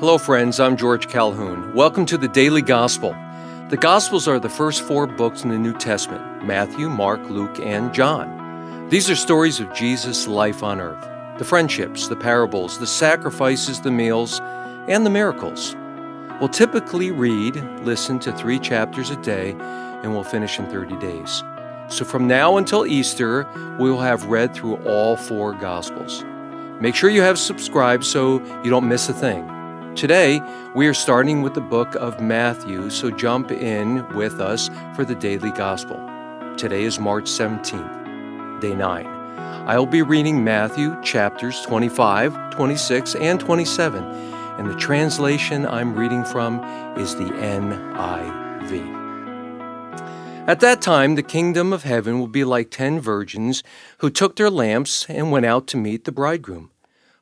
Hello, friends. I'm George Calhoun. Welcome to the Daily Gospel. The Gospels are the first four books in the New Testament Matthew, Mark, Luke, and John. These are stories of Jesus' life on earth the friendships, the parables, the sacrifices, the meals, and the miracles. We'll typically read, listen to three chapters a day, and we'll finish in 30 days. So from now until Easter, we will have read through all four Gospels. Make sure you have subscribed so you don't miss a thing. Today, we are starting with the book of Matthew, so jump in with us for the daily gospel. Today is March 17th, day 9. I will be reading Matthew chapters 25, 26, and 27, and the translation I'm reading from is the NIV. At that time, the kingdom of heaven will be like ten virgins who took their lamps and went out to meet the bridegroom.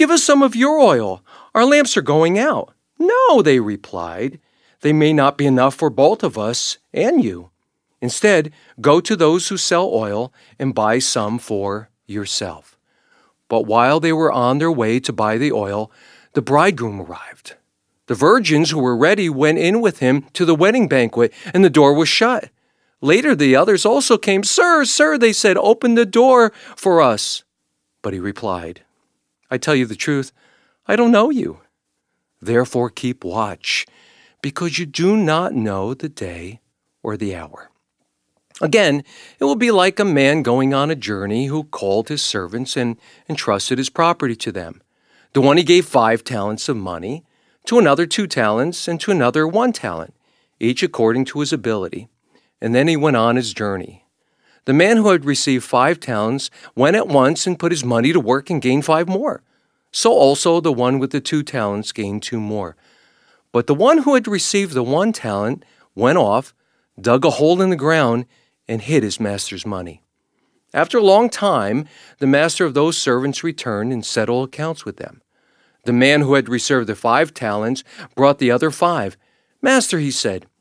Give us some of your oil. Our lamps are going out. No, they replied. They may not be enough for both of us and you. Instead, go to those who sell oil and buy some for yourself. But while they were on their way to buy the oil, the bridegroom arrived. The virgins who were ready went in with him to the wedding banquet, and the door was shut. Later, the others also came. Sir, sir, they said, open the door for us. But he replied, I tell you the truth, I don't know you. Therefore keep watch, because you do not know the day or the hour. Again, it will be like a man going on a journey who called his servants and entrusted his property to them. The one he gave five talents of money, to another two talents, and to another one talent, each according to his ability. And then he went on his journey. The man who had received five talents went at once and put his money to work and gained five more. So also the one with the two talents gained two more. But the one who had received the one talent went off, dug a hole in the ground, and hid his master's money. After a long time, the master of those servants returned and settled accounts with them. The man who had received the five talents brought the other five. Master, he said,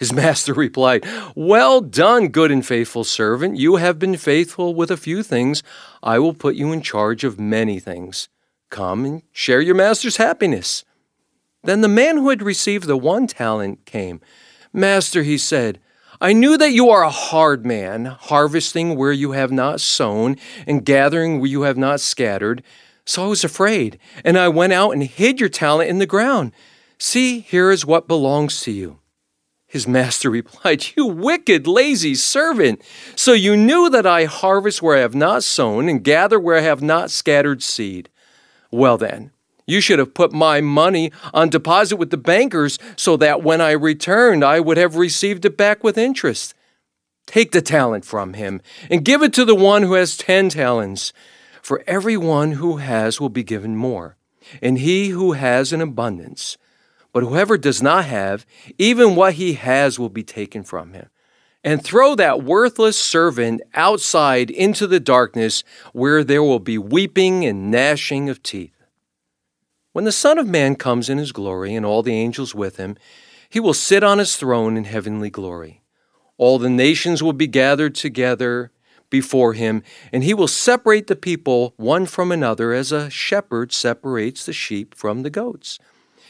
His master replied, Well done, good and faithful servant. You have been faithful with a few things. I will put you in charge of many things. Come and share your master's happiness. Then the man who had received the one talent came. Master, he said, I knew that you are a hard man, harvesting where you have not sown and gathering where you have not scattered. So I was afraid, and I went out and hid your talent in the ground. See, here is what belongs to you. His master replied, You wicked, lazy servant! So you knew that I harvest where I have not sown and gather where I have not scattered seed. Well then, you should have put my money on deposit with the bankers so that when I returned, I would have received it back with interest. Take the talent from him and give it to the one who has ten talents. For every one who has will be given more, and he who has an abundance. But whoever does not have, even what he has will be taken from him. And throw that worthless servant outside into the darkness where there will be weeping and gnashing of teeth. When the Son of Man comes in his glory and all the angels with him, he will sit on his throne in heavenly glory. All the nations will be gathered together before him, and he will separate the people one from another as a shepherd separates the sheep from the goats.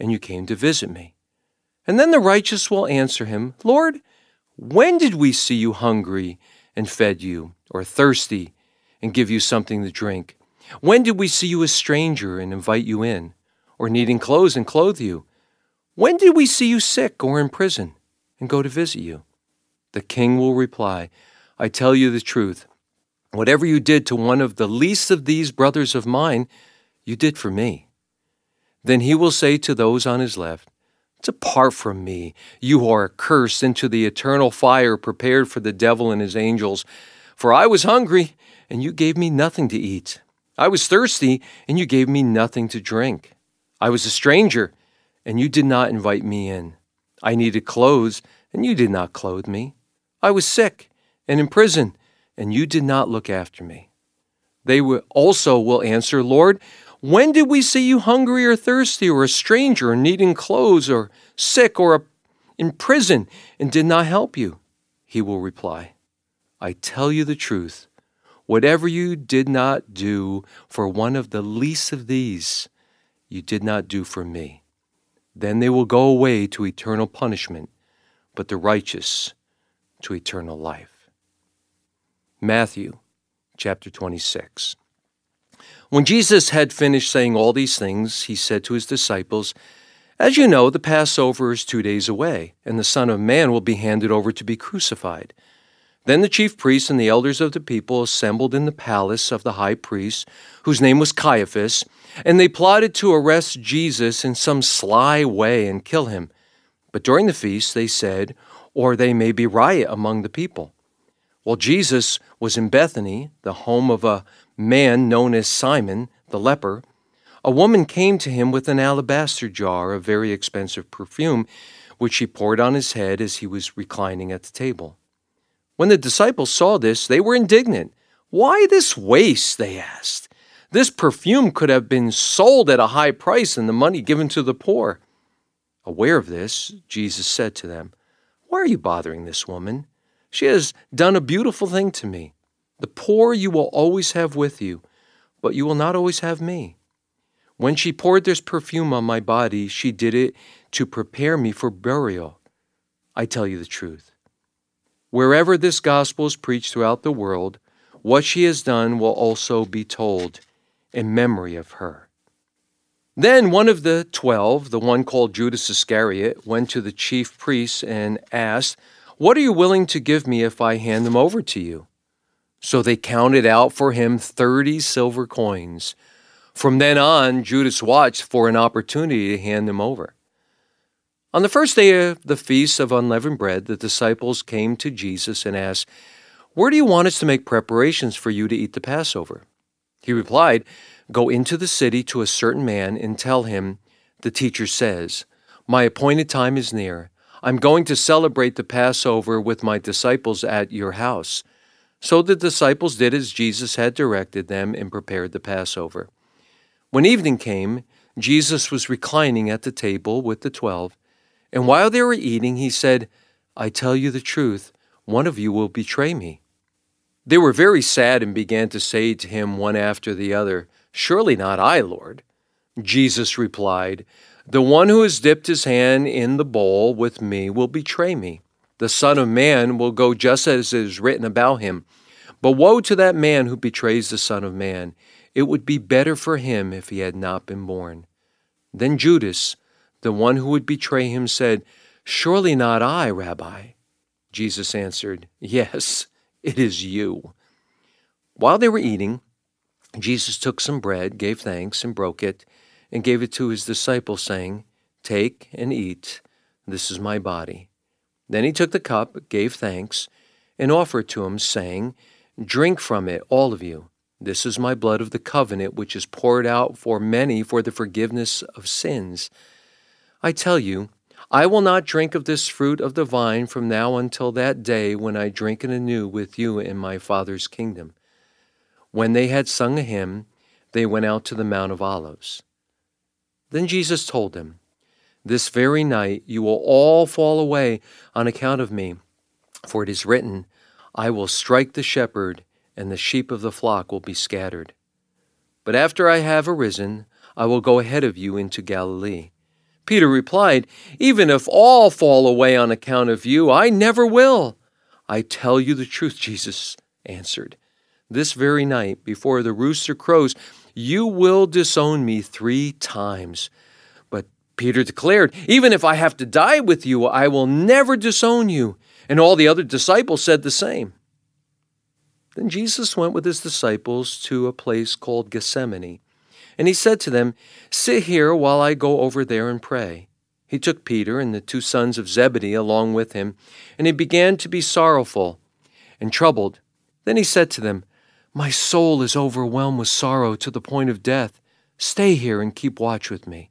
and you came to visit me. And then the righteous will answer him, Lord, when did we see you hungry and fed you, or thirsty and give you something to drink? When did we see you a stranger and invite you in, or needing clothes and clothe you? When did we see you sick or in prison and go to visit you? The king will reply, I tell you the truth. Whatever you did to one of the least of these brothers of mine, you did for me. Then he will say to those on his left, Depart from me, you who are accursed, into the eternal fire prepared for the devil and his angels. For I was hungry, and you gave me nothing to eat. I was thirsty, and you gave me nothing to drink. I was a stranger, and you did not invite me in. I needed clothes, and you did not clothe me. I was sick and in prison, and you did not look after me. They also will answer, Lord, when did we see you hungry or thirsty, or a stranger, or needing clothes, or sick, or in prison, and did not help you? He will reply, I tell you the truth. Whatever you did not do for one of the least of these, you did not do for me. Then they will go away to eternal punishment, but the righteous to eternal life. Matthew chapter 26. When Jesus had finished saying all these things, he said to his disciples, As you know, the Passover is two days away, and the Son of Man will be handed over to be crucified. Then the chief priests and the elders of the people assembled in the palace of the high priest, whose name was Caiaphas, and they plotted to arrest Jesus in some sly way and kill him. But during the feast they said, Or they may be riot among the people. While Jesus was in Bethany, the home of a man known as Simon the leper, a woman came to him with an alabaster jar of very expensive perfume, which she poured on his head as he was reclining at the table. When the disciples saw this, they were indignant. Why this waste? they asked. This perfume could have been sold at a high price and the money given to the poor. Aware of this, Jesus said to them, Why are you bothering this woman? She has done a beautiful thing to me. The poor you will always have with you, but you will not always have me. When she poured this perfume on my body, she did it to prepare me for burial. I tell you the truth. Wherever this gospel is preached throughout the world, what she has done will also be told in memory of her. Then one of the twelve, the one called Judas Iscariot, went to the chief priests and asked, What are you willing to give me if I hand them over to you? So they counted out for him thirty silver coins. From then on, Judas watched for an opportunity to hand them over. On the first day of the Feast of Unleavened Bread, the disciples came to Jesus and asked, Where do you want us to make preparations for you to eat the Passover? He replied, Go into the city to a certain man and tell him, The teacher says, My appointed time is near. I'm going to celebrate the Passover with my disciples at your house. So the disciples did as Jesus had directed them and prepared the Passover. When evening came, Jesus was reclining at the table with the twelve, and while they were eating, he said, I tell you the truth, one of you will betray me. They were very sad and began to say to him one after the other, Surely not I, Lord. Jesus replied, The one who has dipped his hand in the bowl with me will betray me. The Son of Man will go just as it is written about him. But woe to that man who betrays the Son of Man! It would be better for him if he had not been born. Then Judas, the one who would betray him, said, Surely not I, Rabbi. Jesus answered, Yes, it is you. While they were eating, Jesus took some bread, gave thanks, and broke it, and gave it to his disciples, saying, Take and eat. This is my body. Then he took the cup, gave thanks, and offered to him, saying, Drink from it, all of you. This is my blood of the covenant, which is poured out for many for the forgiveness of sins. I tell you, I will not drink of this fruit of the vine from now until that day when I drink it anew with you in my Father's kingdom. When they had sung a hymn, they went out to the Mount of Olives. Then Jesus told them, This very night you will all fall away on account of me, for it is written, I will strike the shepherd, and the sheep of the flock will be scattered. But after I have arisen, I will go ahead of you into Galilee. Peter replied, Even if all fall away on account of you, I never will. I tell you the truth, Jesus answered. This very night, before the rooster crows, you will disown me three times. Peter declared, Even if I have to die with you, I will never disown you. And all the other disciples said the same. Then Jesus went with his disciples to a place called Gethsemane. And he said to them, Sit here while I go over there and pray. He took Peter and the two sons of Zebedee along with him, and he began to be sorrowful and troubled. Then he said to them, My soul is overwhelmed with sorrow to the point of death. Stay here and keep watch with me.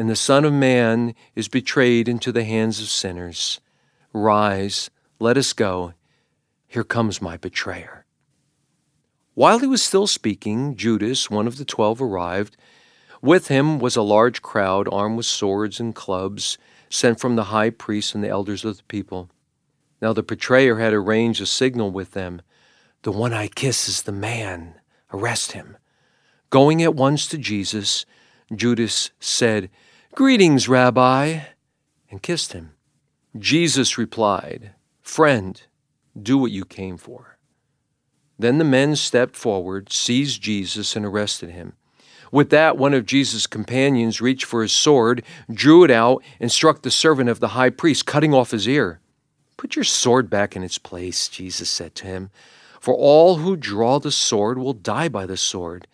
and the Son of Man is betrayed into the hands of sinners. Rise, let us go. Here comes my betrayer. While he was still speaking, Judas, one of the twelve, arrived. With him was a large crowd armed with swords and clubs, sent from the high priests and the elders of the people. Now the betrayer had arranged a signal with them The one I kiss is the man. Arrest him. Going at once to Jesus, Judas said, Greetings, Rabbi, and kissed him. Jesus replied, Friend, do what you came for. Then the men stepped forward, seized Jesus, and arrested him. With that, one of Jesus' companions reached for his sword, drew it out, and struck the servant of the high priest, cutting off his ear. Put your sword back in its place, Jesus said to him, for all who draw the sword will die by the sword.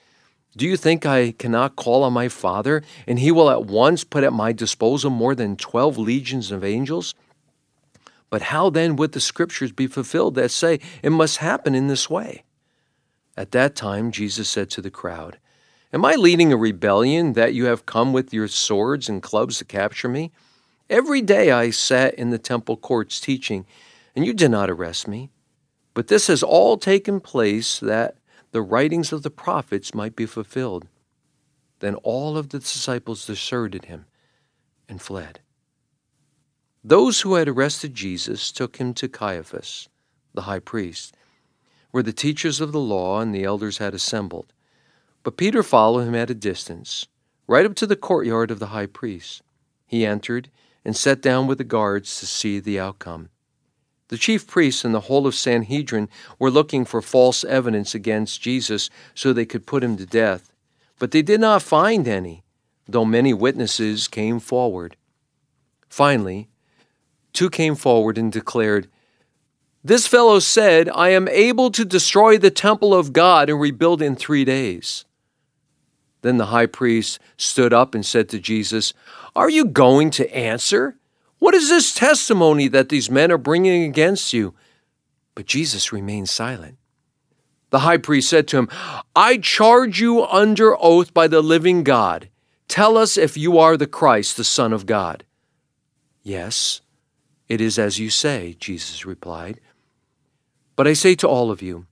Do you think I cannot call on my Father, and he will at once put at my disposal more than twelve legions of angels? But how then would the scriptures be fulfilled that say it must happen in this way? At that time, Jesus said to the crowd, Am I leading a rebellion that you have come with your swords and clubs to capture me? Every day I sat in the temple courts teaching, and you did not arrest me. But this has all taken place that the writings of the prophets might be fulfilled. Then all of the disciples deserted him and fled. Those who had arrested Jesus took him to Caiaphas, the high priest, where the teachers of the law and the elders had assembled. But Peter followed him at a distance, right up to the courtyard of the high priest. He entered and sat down with the guards to see the outcome. The chief priests and the whole of Sanhedrin were looking for false evidence against Jesus so they could put him to death, but they did not find any, though many witnesses came forward. Finally, two came forward and declared, This fellow said, I am able to destroy the temple of God and rebuild in three days. Then the high priest stood up and said to Jesus, Are you going to answer? What is this testimony that these men are bringing against you? But Jesus remained silent. The high priest said to him, I charge you under oath by the living God. Tell us if you are the Christ, the Son of God. Yes, it is as you say, Jesus replied. But I say to all of you,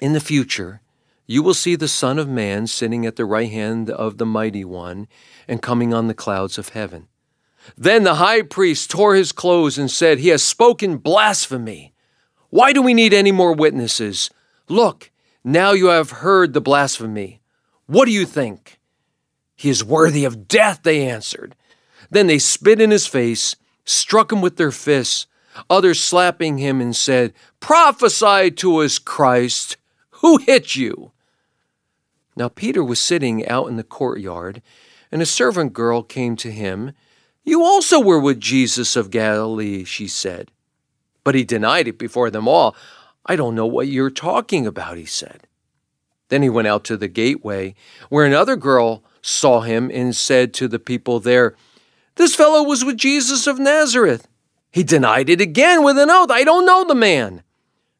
in the future, you will see the Son of Man sitting at the right hand of the Mighty One and coming on the clouds of heaven. Then the high priest tore his clothes and said, He has spoken blasphemy. Why do we need any more witnesses? Look, now you have heard the blasphemy. What do you think? He is worthy of death, they answered. Then they spit in his face struck him with their fists. Others slapping him and said, Prophesy to us, Christ. Who hit you? Now Peter was sitting out in the courtyard, and a servant girl came to him. You also were with Jesus of Galilee, she said. But he denied it before them all. I don't know what you're talking about, he said. Then he went out to the gateway, where another girl saw him and said to the people there, This fellow was with Jesus of Nazareth. He denied it again with an oath, I don't know the man.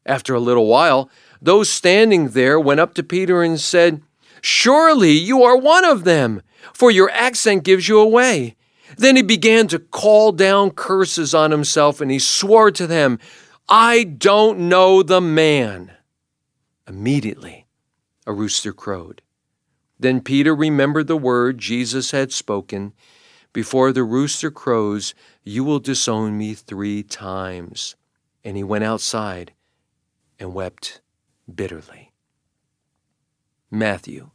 After a little while, those standing there went up to Peter and said, Surely you are one of them, for your accent gives you away. Then he began to call down curses on himself, and he swore to them, I don't know the man. Immediately, a rooster crowed. Then Peter remembered the word Jesus had spoken Before the rooster crows, you will disown me three times. And he went outside and wept bitterly. Matthew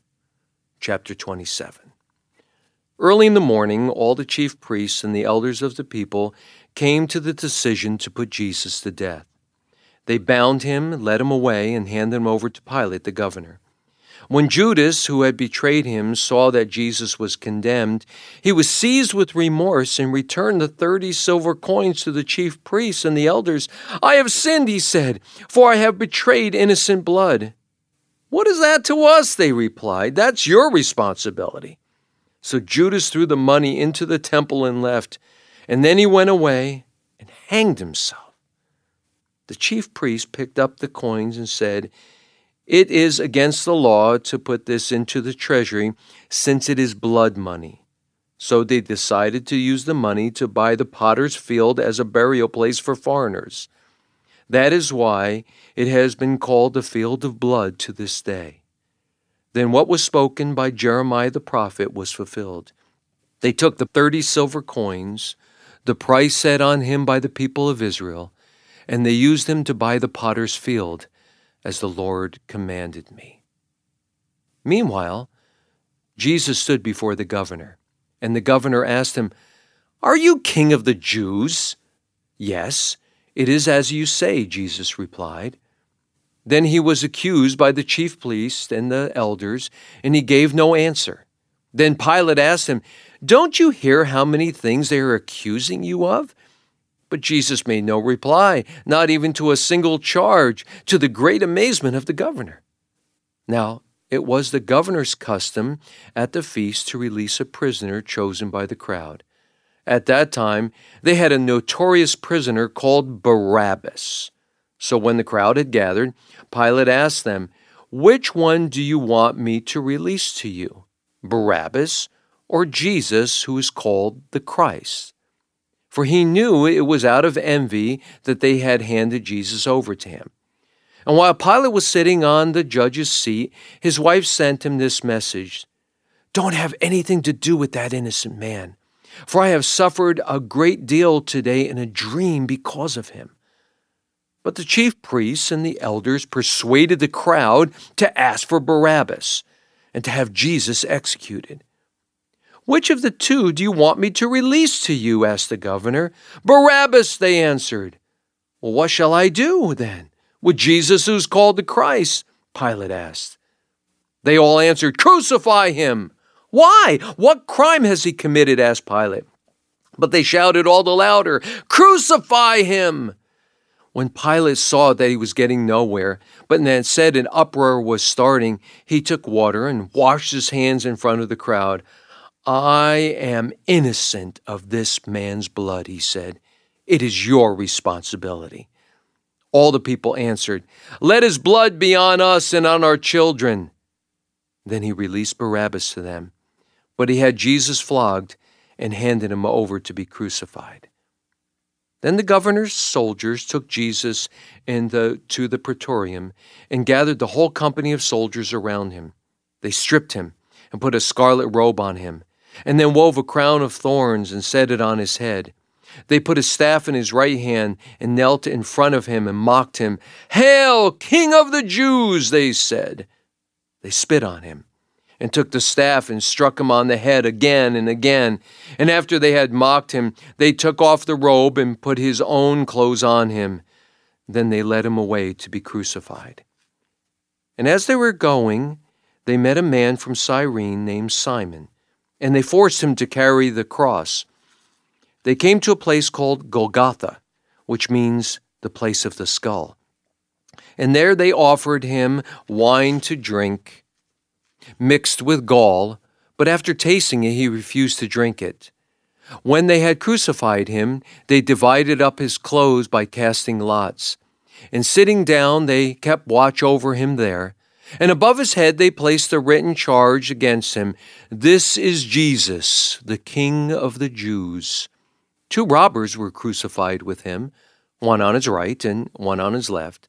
chapter 27. Early in the morning, all the chief priests and the elders of the people came to the decision to put Jesus to death. They bound him, led him away, and handed him over to Pilate the governor. When Judas, who had betrayed him, saw that Jesus was condemned, he was seized with remorse and returned the thirty silver coins to the chief priests and the elders. I have sinned, he said, for I have betrayed innocent blood. What is that to us? They replied. That's your responsibility. So Judas threw the money into the temple and left, and then he went away and hanged himself. The chief priest picked up the coins and said, it is against the law to put this into the treasury, since it is blood money. So they decided to use the money to buy the potter's field as a burial place for foreigners. That is why it has been called the field of blood to this day. Then what was spoken by Jeremiah the prophet was fulfilled. They took the thirty silver coins, the price set on him by the people of Israel, and they used them to buy the potter's field as the Lord commanded me. Meanwhile, Jesus stood before the governor, and the governor asked him, Are you king of the Jews? Yes, it is as you say, Jesus replied. Then he was accused by the chief priests and the elders, and he gave no answer. Then Pilate asked him, Don't you hear how many things they are accusing you of? But Jesus made no reply, not even to a single charge, to the great amazement of the governor. Now, it was the governor's custom at the feast to release a prisoner chosen by the crowd. At that time, they had a notorious prisoner called Barabbas. So when the crowd had gathered, Pilate asked them, Which one do you want me to release to you, Barabbas or Jesus, who is called the Christ? for he knew it was out of envy that they had handed Jesus over to him. And while Pilate was sitting on the judge's seat, his wife sent him this message Don't have anything to do with that innocent man, for I have suffered a great deal today in a dream because of him. But the chief priests and the elders persuaded the crowd to ask for Barabbas and to have Jesus executed. Which of the two do you want me to release to you? asked the governor. Barabbas, they answered. Well, what shall I do then? With Jesus, who's called the Christ? Pilate asked. They all answered, Crucify him! Why? What crime has he committed? asked Pilate. But they shouted all the louder, Crucify him! When Pilate saw that he was getting nowhere, but then said an uproar was starting, he took water and washed his hands in front of the crowd. I am innocent of this man's blood, he said. It is your responsibility. All the people answered, Let his blood be on us and on our children. Then he released Barabbas to them, but he had Jesus flogged and handed him over to be crucified. Then the governor's soldiers took Jesus the, to the praetorium and gathered the whole company of soldiers around him. They stripped him and put a scarlet robe on him and then wove a crown of thorns and set it on his head. They put a staff in his right hand and knelt in front of him and mocked him. Hail, King of the Jews, they said. They spit on him and took the staff and struck him on the head again and again. And after they had mocked him, they took off the robe and put his own clothes on him. Then they led him away to be crucified. And as they were going, they met a man from Cyrene named Simon, and they forced him to carry the cross. They came to a place called Golgotha, which means the place of the skull. And there they offered him wine to drink, mixed with gall, but after tasting it, he refused to drink it. When they had crucified him, they divided up his clothes by casting lots. And sitting down, they kept watch over him there. And above his head they placed a written charge against him This is Jesus, the King of the Jews. Two robbers were crucified with him, one on his right and one on his left.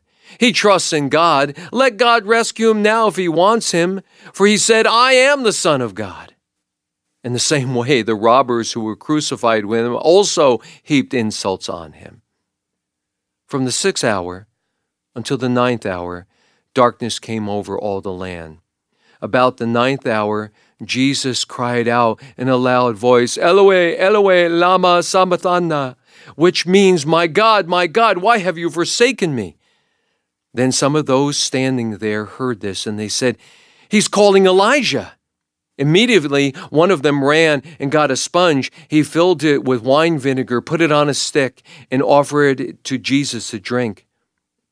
He trusts in God. Let God rescue him now if he wants him, for he said, I am the Son of God. In the same way, the robbers who were crucified with him also heaped insults on him. From the sixth hour until the ninth hour, darkness came over all the land. About the ninth hour, Jesus cried out in a loud voice, Eloi, Eloi, lama sabachthani, which means, My God, my God, why have you forsaken me? Then some of those standing there heard this, and they said, He's calling Elijah. Immediately, one of them ran and got a sponge. He filled it with wine vinegar, put it on a stick, and offered it to Jesus to drink.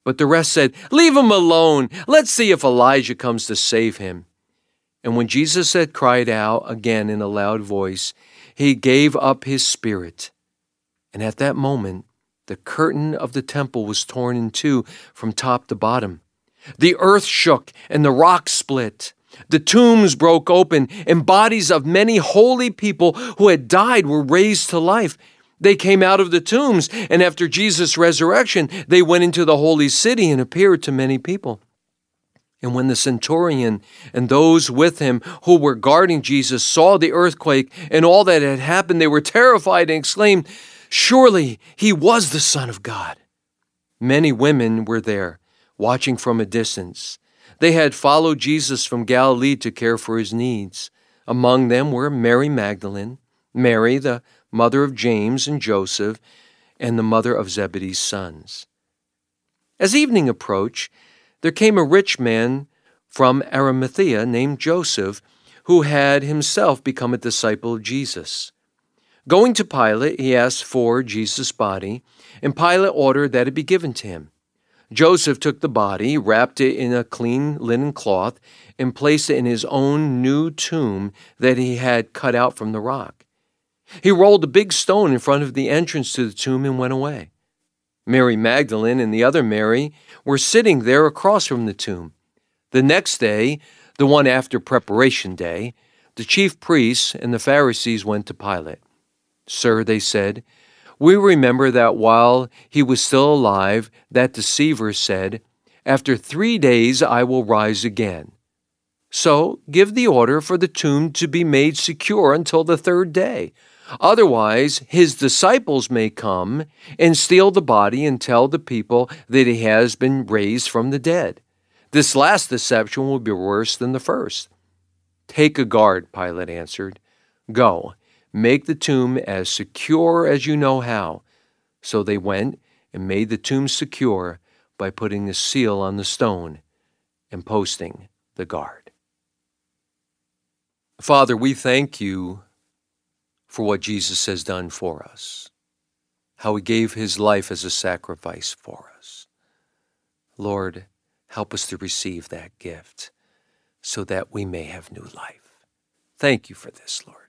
But the rest said, Leave him alone. Let's see if Elijah comes to save him. And when Jesus had cried out again in a loud voice, he gave up his spirit. And at that moment, the curtain of the temple was torn in two from top to bottom. The earth shook and the rocks split. The tombs broke open, and bodies of many holy people who had died were raised to life. They came out of the tombs, and after Jesus' resurrection, they went into the holy city and appeared to many people. And when the centurion and those with him who were guarding Jesus saw the earthquake and all that had happened, they were terrified and exclaimed, Surely he was the Son of God. Many women were there, watching from a distance. They had followed Jesus from Galilee to care for his needs. Among them were Mary Magdalene, Mary, the mother of James and Joseph, and the mother of Zebedee's sons. As evening approached, there came a rich man from Arimathea named Joseph, who had himself become a disciple of Jesus. Going to Pilate, he asked for Jesus' body, and Pilate ordered that it be given to him. Joseph took the body, wrapped it in a clean linen cloth, and placed it in his own new tomb that he had cut out from the rock. He rolled a big stone in front of the entrance to the tomb and went away. Mary Magdalene and the other Mary were sitting there across from the tomb. The next day, the one after preparation day, the chief priests and the Pharisees went to Pilate. Sir, they said, we remember that while he was still alive, that deceiver said, After three days I will rise again. So give the order for the tomb to be made secure until the third day. Otherwise, his disciples may come and steal the body and tell the people that he has been raised from the dead. This last deception will be worse than the first. Take a guard, Pilate answered. Go, make the tomb as secure as you know how. So they went and made the tomb secure by putting the seal on the stone and posting the guard. Father, we thank you for what Jesus has done for us, how he gave his life as a sacrifice for us. Lord, help us to receive that gift so that we may have new life. Thank you for this, Lord.